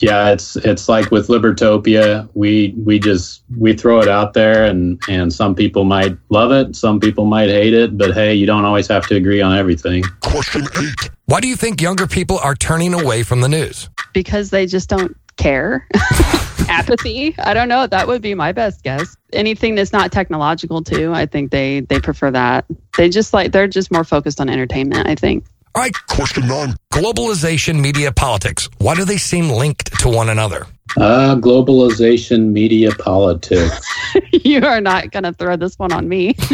yeah, it's it's like with Libertopia, we we just we throw it out there, and and some people might love it, some people might hate it, but hey, you don't always have to agree on everything. Question eight. Why do you think younger people are turning away from the news? because they just don't care. (laughs) Apathy. I don't know. That would be my best guess. Anything that's not technological too. I think they they prefer that. They just like they're just more focused on entertainment. I think. All right. Question nine. Globalization, media, politics. Why do they seem linked to one another? Uh, globalization, media, politics. (laughs) you are not going to throw this one on me. (laughs)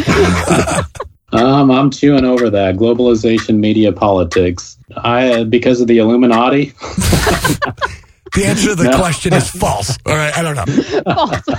Um, I'm chewing over that globalization, media, politics. I because of the Illuminati. (laughs) The answer to the (laughs) No. question is false. All right. I don't know.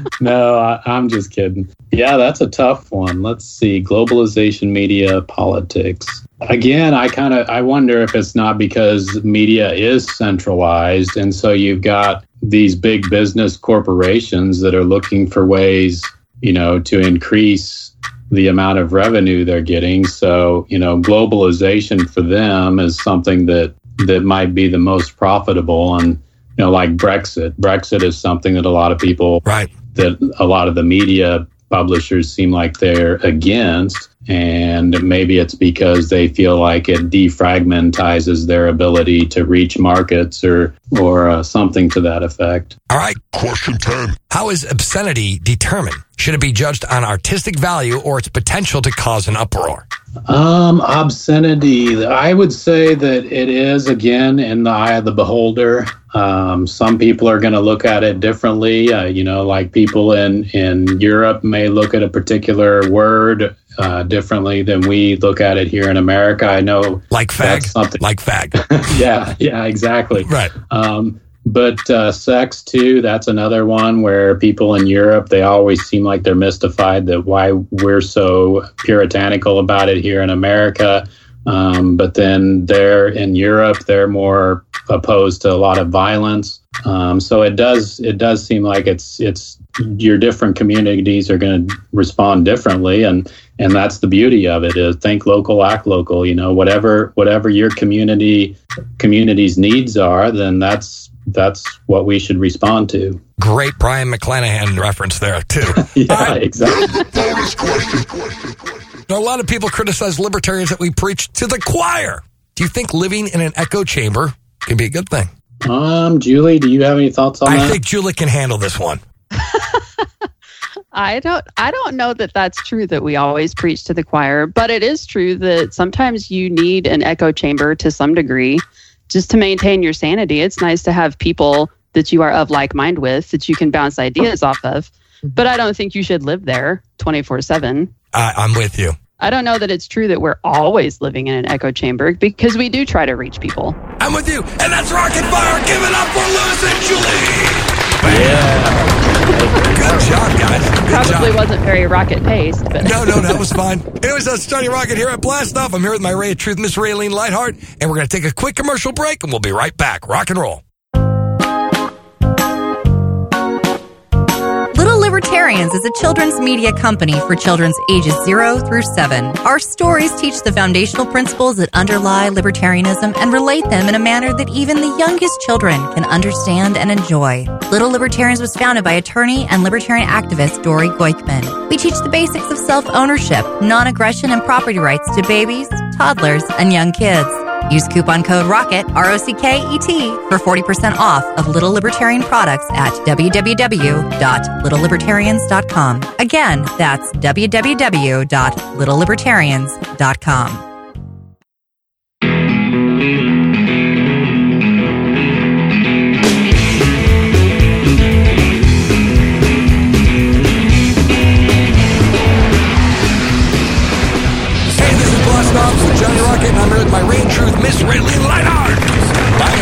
(laughs) no, I, I'm just kidding. Yeah, that's a tough one. Let's see. Globalization, media, politics. Again, I kind of I wonder if it's not because media is centralized, and so you've got these big business corporations that are looking for ways, you know, to increase the amount of revenue they're getting. So, you know, globalization for them is something that that might be the most profitable and you know like brexit brexit is something that a lot of people Right. that a lot of the media publishers seem like they're against and maybe it's because they feel like it defragmentizes their ability to reach markets or or uh, something to that effect All right. Question 10. How is obscenity determined? Should it be judged on artistic value or its potential to cause an uproar? Um, obscenity. I would say that it is again in the eye of the beholder. Um, some people are going to look at it differently. Uh, you know, like people in in Europe may look at a particular word uh, differently than we look at it here in America. I know. Like fag. Something. Like fag. (laughs) yeah, yeah, exactly. right. Um, but uh, sex too, that's another one where people in Europe they always seem like they're mystified that why we're so puritanical about it here in America. Um, but then they're in Europe, they're more opposed to a lot of violence. Um, so it does it does seem like it's it's your different communities are going to respond differently, and and that's the beauty of it is think local, act local. You know, whatever whatever your community community's needs are, then that's that's what we should respond to. Great Brion McClanahan reference there, too. (laughs) Yeah, exactly. Bonus question. Now, a lot of people criticize libertarians that we preach to the choir. Do you think living in an echo chamber can be a good thing? Um, Julie, do you have any thoughts on I that? think Julie can handle this one. (laughs) I don't I don't know that that's true that we always preach to the choir, but it is true that sometimes you need an echo chamber to some degree just to maintain your sanity. It's nice to have people that you are of like mind with that you can bounce ideas off of. But I don't think you should live there 24/7. I, I'm with you. I don't know that it's true that we're always living in an echo chamber because we do try to reach people. I'm with you. And that's Rocket Fire. Give it up for Lewis and Julie. Good job, guys. Good Probably job. wasn't very rocket paced, but No, no, that was fine. Anyways, that's Johnny Rocket here at Blast Off. I'm here with my Ray of Truth, Miss Raylene Lightheart, and we're going to take a quick commercial break, and we'll be right back. Rock and roll. Libertarians is a children's media company for children's ages 0 through 7. Our stories teach the foundational principles that underlie libertarianism and relate them in a manner that even the youngest children can understand and enjoy. Little Libertarians was founded by attorney and libertarian activist Dory Goikhman. We teach the basics of self ownership, non aggression, and property rights to babies, toddlers, and young kids. Use coupon code ROCKET, R O C K E T, for 40% off of Little Libertarian products at www.littlelibertarians.com. Again, that's www.littlelibertarians.com. Miss Raylene Lightheart. Bye.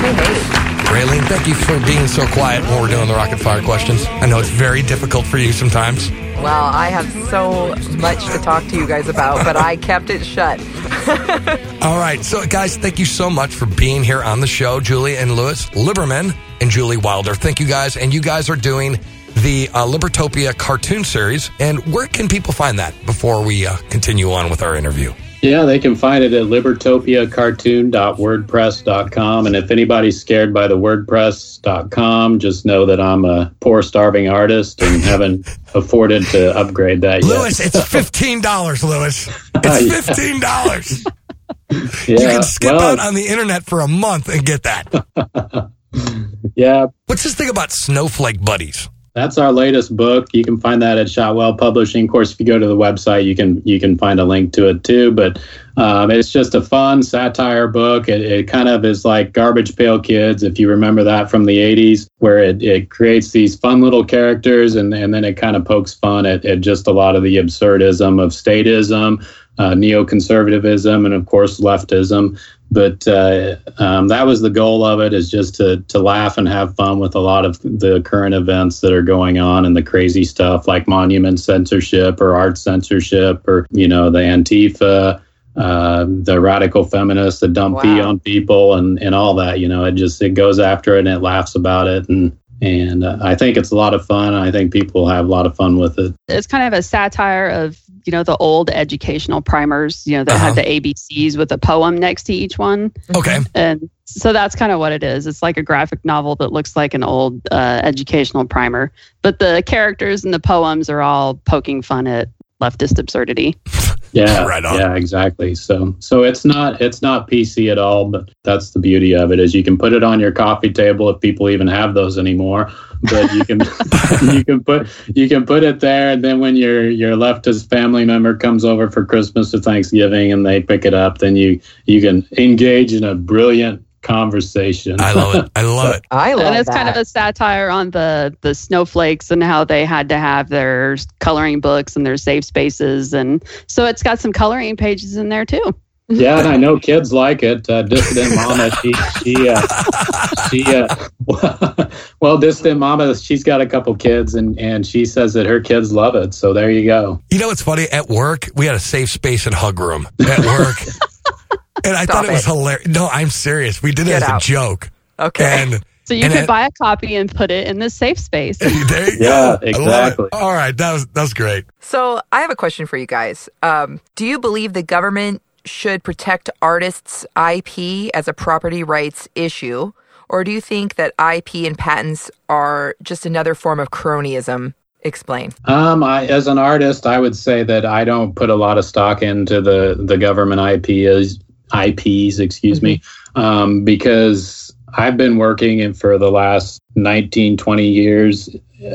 Hey, hey. Raylene, thank you for being so quiet when we're doing the Rocket Fire questions. I know it's very difficult for you sometimes. Well, I have so much to talk to you guys about, but I kept it shut. (laughs) All right. So, guys, thank you so much for being here on the show, Julie and Lewis Liberman and Julie Wilder. Thank you guys. And you guys are doing the uh, Libertopia cartoon series. And where can people find that before we uh, continue on with our interview? Yeah, they can find it at libertopiacartoon.wordpress.com. And if anybody's scared by the WordPress.com, just know that I'm a poor, starving artist and (laughs) haven't afforded to upgrade that yet. Lewis, it's (laughs) $15, Lewis. It's (laughs) $15. yeah, you can skip well, out on the internet for a month and get that. yeah, What's this thing about snowflake buddies? That's our latest book. You can find that at Shotwell Publishing. Of course, if you go to the website, you can you can find a link to it too. But um, it's just a fun satire book. It, it kind of is like Garbage Pail Kids, if you remember that from the '80s, where it, it creates these fun little characters, and and then it kind of pokes fun at, at just a lot of the absurdism of statism, uh, neoconservatism, and of course leftism but uh, um, that was the goal of it is just to to laugh and have fun with a lot of the current events that are going on and the crazy stuff like monument censorship or art censorship or you know the antifa uh, the radical feminists that dump pee on people and and all that you know it just it goes after it and it laughs about it and and uh, I think it's a lot of fun. I think people have a lot of fun with it. it's kind of a satire of you know the old educational primers you know that Uh-huh. had the abcs with a poem next to each one Okay. and so that's kind of what it is it's like a graphic novel that looks like an old uh, educational primer but the characters and the poems are all poking fun at leftist absurdity Yeah, (laughs) Right on. Yeah, exactly. So so it's not it's not PC at all, but that's the beauty of it is you can put it on your coffee table if people even have those anymore. But you can (laughs) you can put you can put it there, and then when your your leftist family member comes over for Christmas or Thanksgiving and they pick it up, then you you can engage in a brilliant conversation. I love it. I love (laughs) it. I love and it's that. kind of a satire on the the snowflakes and how they had to have their coloring books and their safe spaces and so it's got some coloring pages in there too Yeah, and I know kids like it. Uh, Dissident (laughs) Mama, she she uh, she uh, (laughs) well, Dissident Mama, she's got a couple kids, and and she says that her kids love it. So there you go. You know what's funny? At work, we had a safe space and hug room at work. And I thought Stop it was hilarious. No, I'm serious. We did it as out. a joke. okay. And so you And could it- buy a copy and put it in the safe space (laughs) there you Yeah, go. I love it. exactly. All right. That was, that was great. So I have a question for you guys. Um, do you believe the government should protect artists' IP as a property rights issue, or do you think that IP and patents are just another form of cronyism? Explain. Um, I, as an artist, I would say that I don't put a lot of stock into the the government IPs, IPs, excuse me, um, because I've been working in for the last 19, 20 years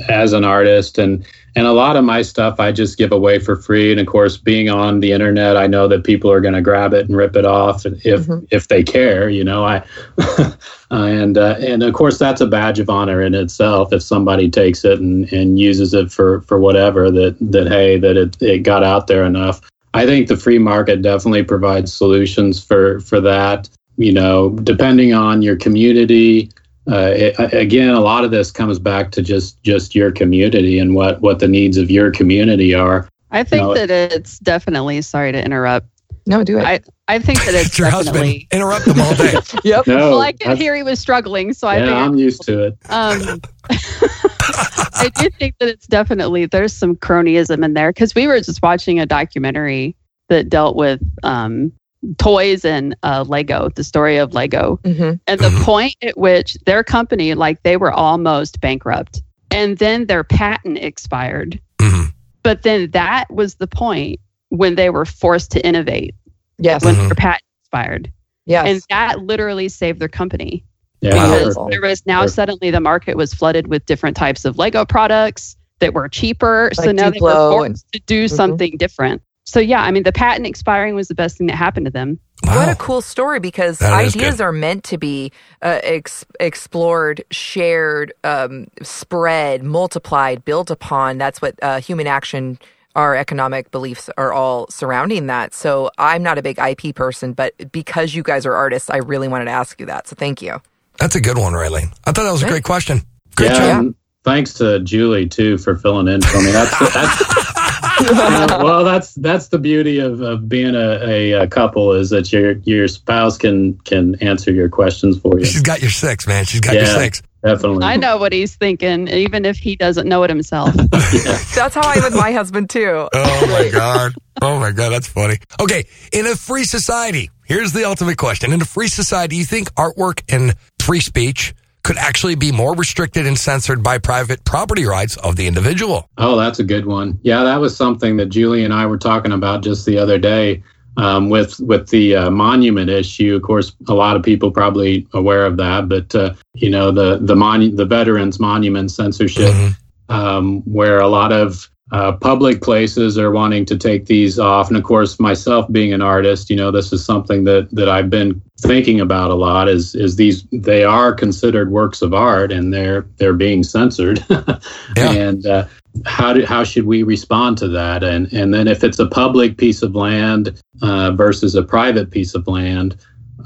as an artist, and and a lot of my stuff I just give away for free. And of course, being on the internet, I know that people are going to grab it and rip it off if if they care. You know, I (laughs) and uh, and of course that's a badge of honor in itself if somebody takes it and, and uses it for for whatever that that hey that it, it got out there enough i think the free market definitely provides solutions for for that you know depending on your community uh, it, again, a lot of this comes back to just just your community and what what the needs of your community are. I think No. that it's definitely sorry to interrupt. No, do it. I, I think that it's It's (laughs) your husband. Interrupt them all day. (laughs) yep. No, well, I could hear he was struggling, so I. Yeah, I'm used to it. Um, (laughs) (laughs) I do think that it's definitely there's some cronyism in there because we were just watching a documentary that dealt with um, toys and uh, Lego, the story of Lego, hmm and the point at which their company, like they were almost bankrupt, and then their patent expired. Mhm. But then that was the point when they were forced to innovate Yes. when Mhm. their patent expired, yes. and that literally saved their company Yeah, because perfect. there was now Perfect. suddenly the market was flooded with different types of Lego products that were cheaper. so Like now they were forced and- to do Mhm. something different. So yeah, I mean the patent expiring was the best thing that happened to them. What a cool story because That is ideas are meant to be uh, ex- explored, shared, um, spread, multiplied, built upon. That's what uh, human action, our economic beliefs are all surrounding that. So I'm not a big IP person, but because you guys are artists, I really wanted to ask you that. So thank you. That's a good one, Raylene. I thought that was a great question. Great yeah, job. and thanks to Julie too for filling in for me. That's that's (laughs) uh, well, that's that's the beauty of, of being a, a, a couple is that your your spouse can can answer your questions for you. She's got your six, man. She's got your Yeah. six. Definitely. I know what he's thinking, even if he doesn't know it himself. (laughs) That's how I am with my husband too. Oh my god. Oh my god, that's funny. Okay, in a free society, here's the ultimate question. In a free society, you think artwork and free speech could actually be more restricted and censored by private property rights of the individual? Oh, that's a good one. Yeah, that was something that Julie and I were talking about just the other day um, with with the uh, monument issue. Of course, a lot of people probably aware of that, but uh, you know the the monu- the veterans monument censorship, Mhm. um, where a lot of uh, public places are wanting to take these off, and of course, myself being an artist, you know, this is something that that I've been thinking about a lot. Is is these they are considered works of art, and they're they're being censored. (laughs) Yeah. and uh, how do, how should we respond to that? And and then if it's a public piece of land uh, versus a private piece of land,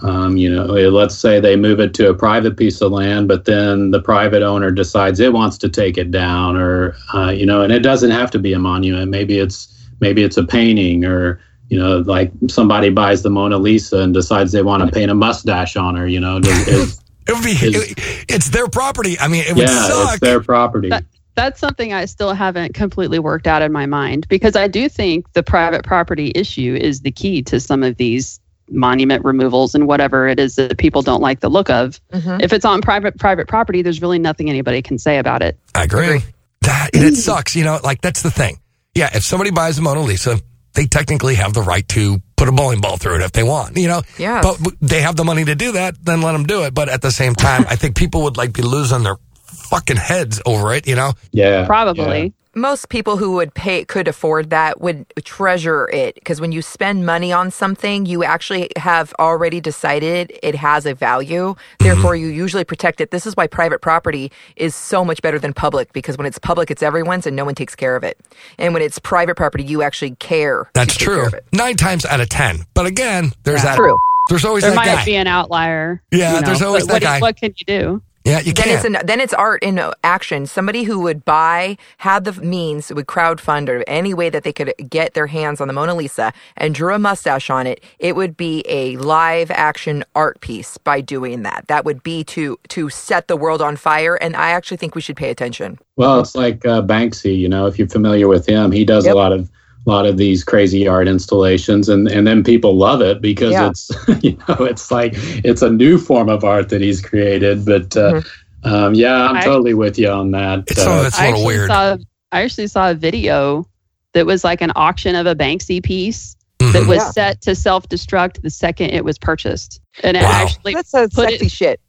um, you know, let's say they move it to a private piece of land, but then the private owner decides it wants to take it down, or uh, you know, and it doesn't have to be a monument. Maybe it's maybe it's a painting, or you know, like somebody buys the Mona Lisa and decides they want to paint a mustache on her. You know, does, (laughs) is, It would be Is- it's their property. I mean, it would yeah, suck. it's their property. That- That's something I still haven't completely worked out in my mind because I do think the private property issue is the key to some of these monument removals and whatever it is that people don't like the look of. Mhm. If it's on private private property, there's really nothing anybody can say about it. I agree. That and it sucks, you know, like that's the thing. Yeah, if somebody buys a Mona Lisa, they technically have the right to put a bowling ball through it if they want, you know. Yeah. But they have the money to do that, then let them do it. But at the same time, I think people would like be losing their fucking heads over it, you know. yeah, Probably. Most people who would pay could afford that would treasure it because when you spend money on something you actually have already decided it has a value mm-hmm. therefore you usually protect it this is why private property is so much better than public because when it's public it's everyone's and no one takes care of it and when it's private property you actually care That's true. Nine times out of ten. But again, there's that. True. There's always There that might guy. be an outlier. Yeah, you know, there's always but what, that guy. What can you do? Yeah, you then can't. it's an, then it's art in action. Somebody who would buy, had the means, would crowdfund or any way that they could get their hands on the Mona Lisa and drew a mustache on it. It would be a live action art piece by doing that. That would be to to set the world on fire. And I actually think we should pay attention. Well, it's like uh, Banksy. You know, if you're familiar with him, he does Yep. a lot of lot of these crazy art installations, and and then people love it because Yeah. it's (laughs) you know it's like it's a new form of art that he's created. But uh, um, yeah, I'm I- totally with you on that. It's some Uh, it's a I little actually weird. saw I actually saw a video that was like an auction of a Banksy piece Mhm. that was Yeah. set to self destruct the second it was purchased. And it Wow. actually That's a put sexy it- shit.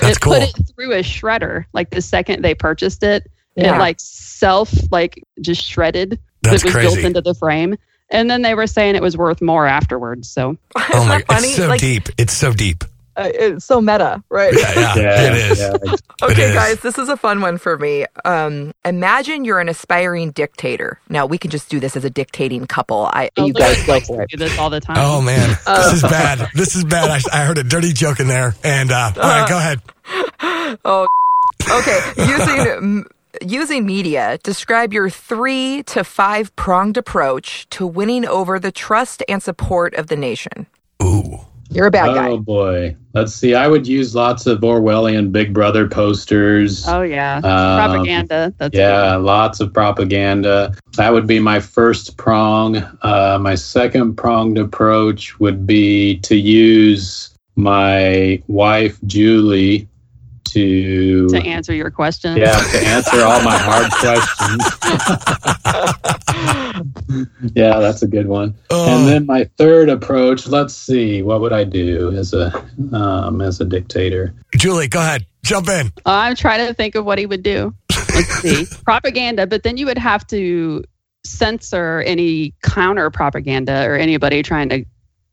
That's it cool. put it through a shredder like the second they purchased it. Yeah. It like self like just shredded That's that was built into the frame. And then they were saying it was worth more afterwards. So (laughs) Oh my! funny? It's so Like, deep. It's so deep. uh, it's so meta, right? Yeah, yeah, yeah, it is. yeah, (laughs) Okay, is. guys, this is a fun one for me. Um, imagine you're an aspiring dictator. Now we can just do this as a dictating couple. I, Oh, you guys go for it. do this all the time. Oh man, Uh, (laughs) this is bad. This is bad. I, I heard a dirty joke in there, and uh, all right, go ahead. oh, okay. Using using media, describe your three to five pronged approach to winning over the trust and support of the nation. Ooh. You're a bad guy. Oh boy. Let's see. I would use lots of Orwellian Big Brother posters. Oh yeah, Um, propaganda. That's a yeah, one. lots of propaganda. That would be my first prong. Uh, my second pronged approach would be to use my wife Julie to, to answer your question. yeah to answer all my hard (laughs) questions. (laughs) yeah, that's a good one. Oh. And then my third approach. Let's see, what would I do as a um, as a dictator? Julie, go ahead. Jump in. I'm trying to think of what he would do. Let's see. (laughs) propaganda, but then you would have to censor any counter propaganda or anybody trying to.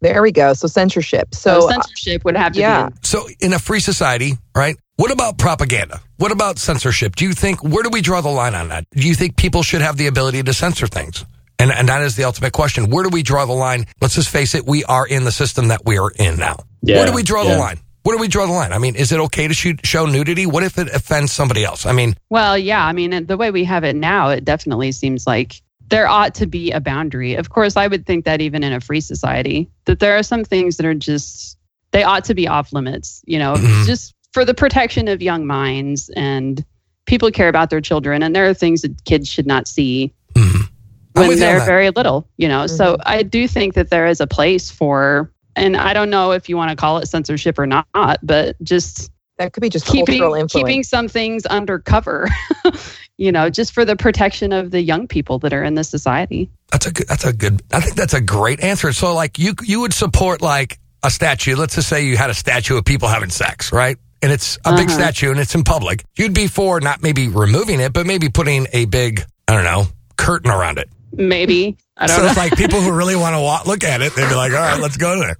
There we go. So censorship. So, So, uh, censorship would have to yeah. be. So, in a free society, right? What about propaganda? What about censorship? Do you think, where do we draw the line on that? Do you think people should have the ability to censor things? And, and that is the ultimate question. Where do we draw the line? Let's just face it, we are in the system that we are in now. Yeah, Where do we draw the line? Where do we draw the line? I mean, is it okay to shoot, show nudity? What if it offends somebody else? I mean, Well, yeah. I mean, the way we have it now, it definitely seems like there ought to be a boundary. Of course, I would think that even in a free society, that there are some things that are just, they ought to be off limits, you know, Mhm. just for the protection of young minds and people care about their children. And there are things that kids should not see mhm. When with you on they're very little, you know. So I do think that there is a place for, and I don't know if you want to call it censorship or not, but just that could be just keeping cultural influence. keeping some things undercover, (laughs) you know, just for the protection of the young people that are in this society. That's a good. That's a good. I think that's a great answer. So, like, you you would support like a statue. Let's just say you had a statue of people having sex, right? And it's a big Uh-huh. statue and it's in public. You'd be for not maybe removing it, but maybe putting a big, I don't know, curtain around it. Maybe I don't So know. it's like people who (laughs) really want to wa- look at it, they'd be like, all right, let's go there.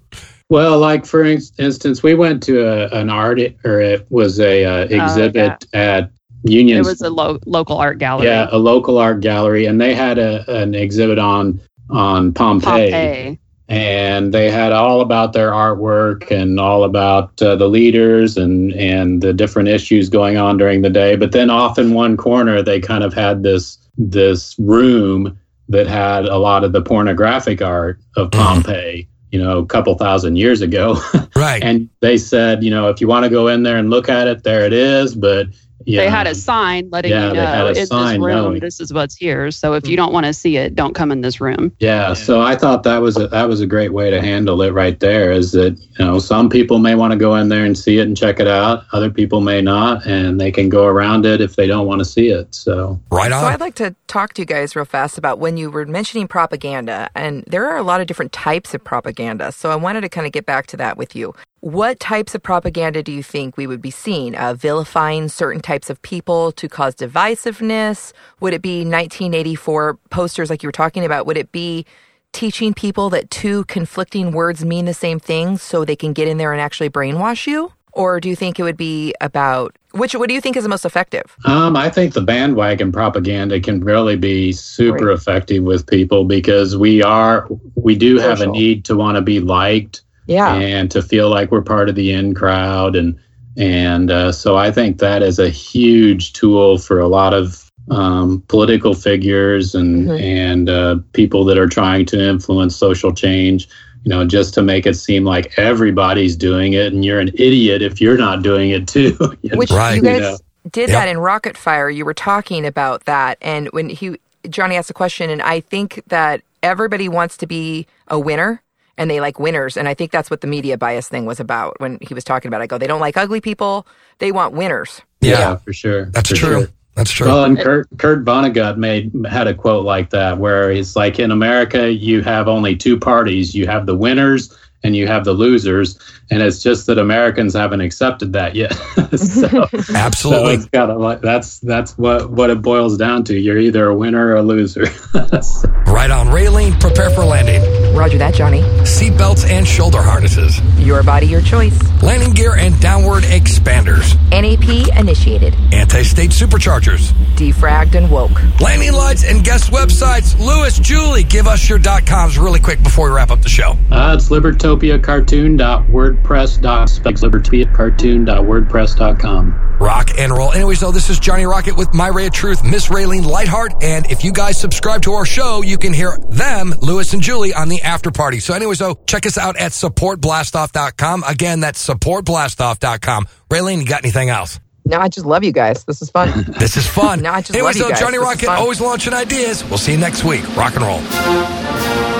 Well, like for instance, we went to a, an art or it was a uh, exhibit at Union. It was a lo- local art gallery. yeah, a local art gallery, and they had a, an exhibit on on Pompeii, Pompeii. and they had all about their artwork and all about uh, the leaders and and the different issues going on during the day. But then off in one corner, they kind of had this this room that had a lot of the pornographic art of Mhm. Pompeii. You know, a couple thousand years ago. (laughs) Right. and they said, you know, if you want to go in there and look at it, there it is. But you They had a sign letting Yeah, you know a in this room, knowing. this is what's here. So if you mm-hmm. don't want to see it, don't come in this room. Yeah, so I thought that was a, that was a great way to handle it right there. Is that you know some people may want to go in there and see it and check it out, other people may not, and they can go around it if they don't want to see it. So right So. I'd like to talk to you guys real fast about when you were mentioning propaganda, and there are a lot of different types of propaganda. So I wanted to kind of get back to that with you. What types of propaganda do you think we would be seeing? Uh, vilifying certain types of people to cause divisiveness? Would it be 1984 posters like you were talking about? Would it be teaching people that two conflicting words mean the same thing so they can get in there and actually brainwash you? Or do you think it would be about which? What do you think is the most effective? um, I think the bandwagon propaganda can really be super effective with people because we are we do have a need to want to be liked Yeah. and to feel like we're part of the in crowd and and uh, so I think that is a huge tool for a lot of um, political figures and Mhm. and uh, people that are trying to influence social change. You know, just to make it seem like everybody's doing it, and you're an idiot if you're not doing it too. (laughs) Which Right. you You guys know. did Yep. that in Rocket Fire. You were talking about that, and when he Johnny asked a question, and I think that everybody wants to be a winner, and they like winners, and I think that's what the media bias thing was about when he was talking about. it. I go, they don't like ugly people; they want winners. yeah, for sure. that's for true. sure. That's true. Well, and Kurt Kurt Vonnegut made had a quote like that where he's like, in America, you have only two parties: you have the winners and you have the losers, and it's just that Americans haven't accepted that yet. (laughs) so, (laughs) so Absolutely. it's got like that's that's what what it boils down to. You're either a winner or a loser. (laughs) So- right on. Raylene, prepare for landing. Roger that, Johnny. Seatbelts and shoulder harnesses. Your body, your choice. Landing gear and downward expanders. NAP initiated, Anti-state superchargers. defragged and woke. Landing lights and guest websites. Lewis, Julie, give us your dot coms really quick before we wrap up the show. uh, it's libertopiacartoon.wordpress.com. Libertopiacartoon.wordpress.com. rock and roll. Anyways, though, this is Johnny Rocket with My Ray of Truth, Miss Raylene Lightheart. And if you guys subscribe to our show, you can hear them, Lewis and Julie, on the after party. So anyways, though, check us out at supportblastoff.com. Again, that's supportblastoff.com. Raylene, you got anything else? No, I just love you guys. This is fun. (laughs) This is fun. No, I just Anyways, love you though, guys. Johnny Rocket always launching ideas. We'll see you next week. Rock and roll.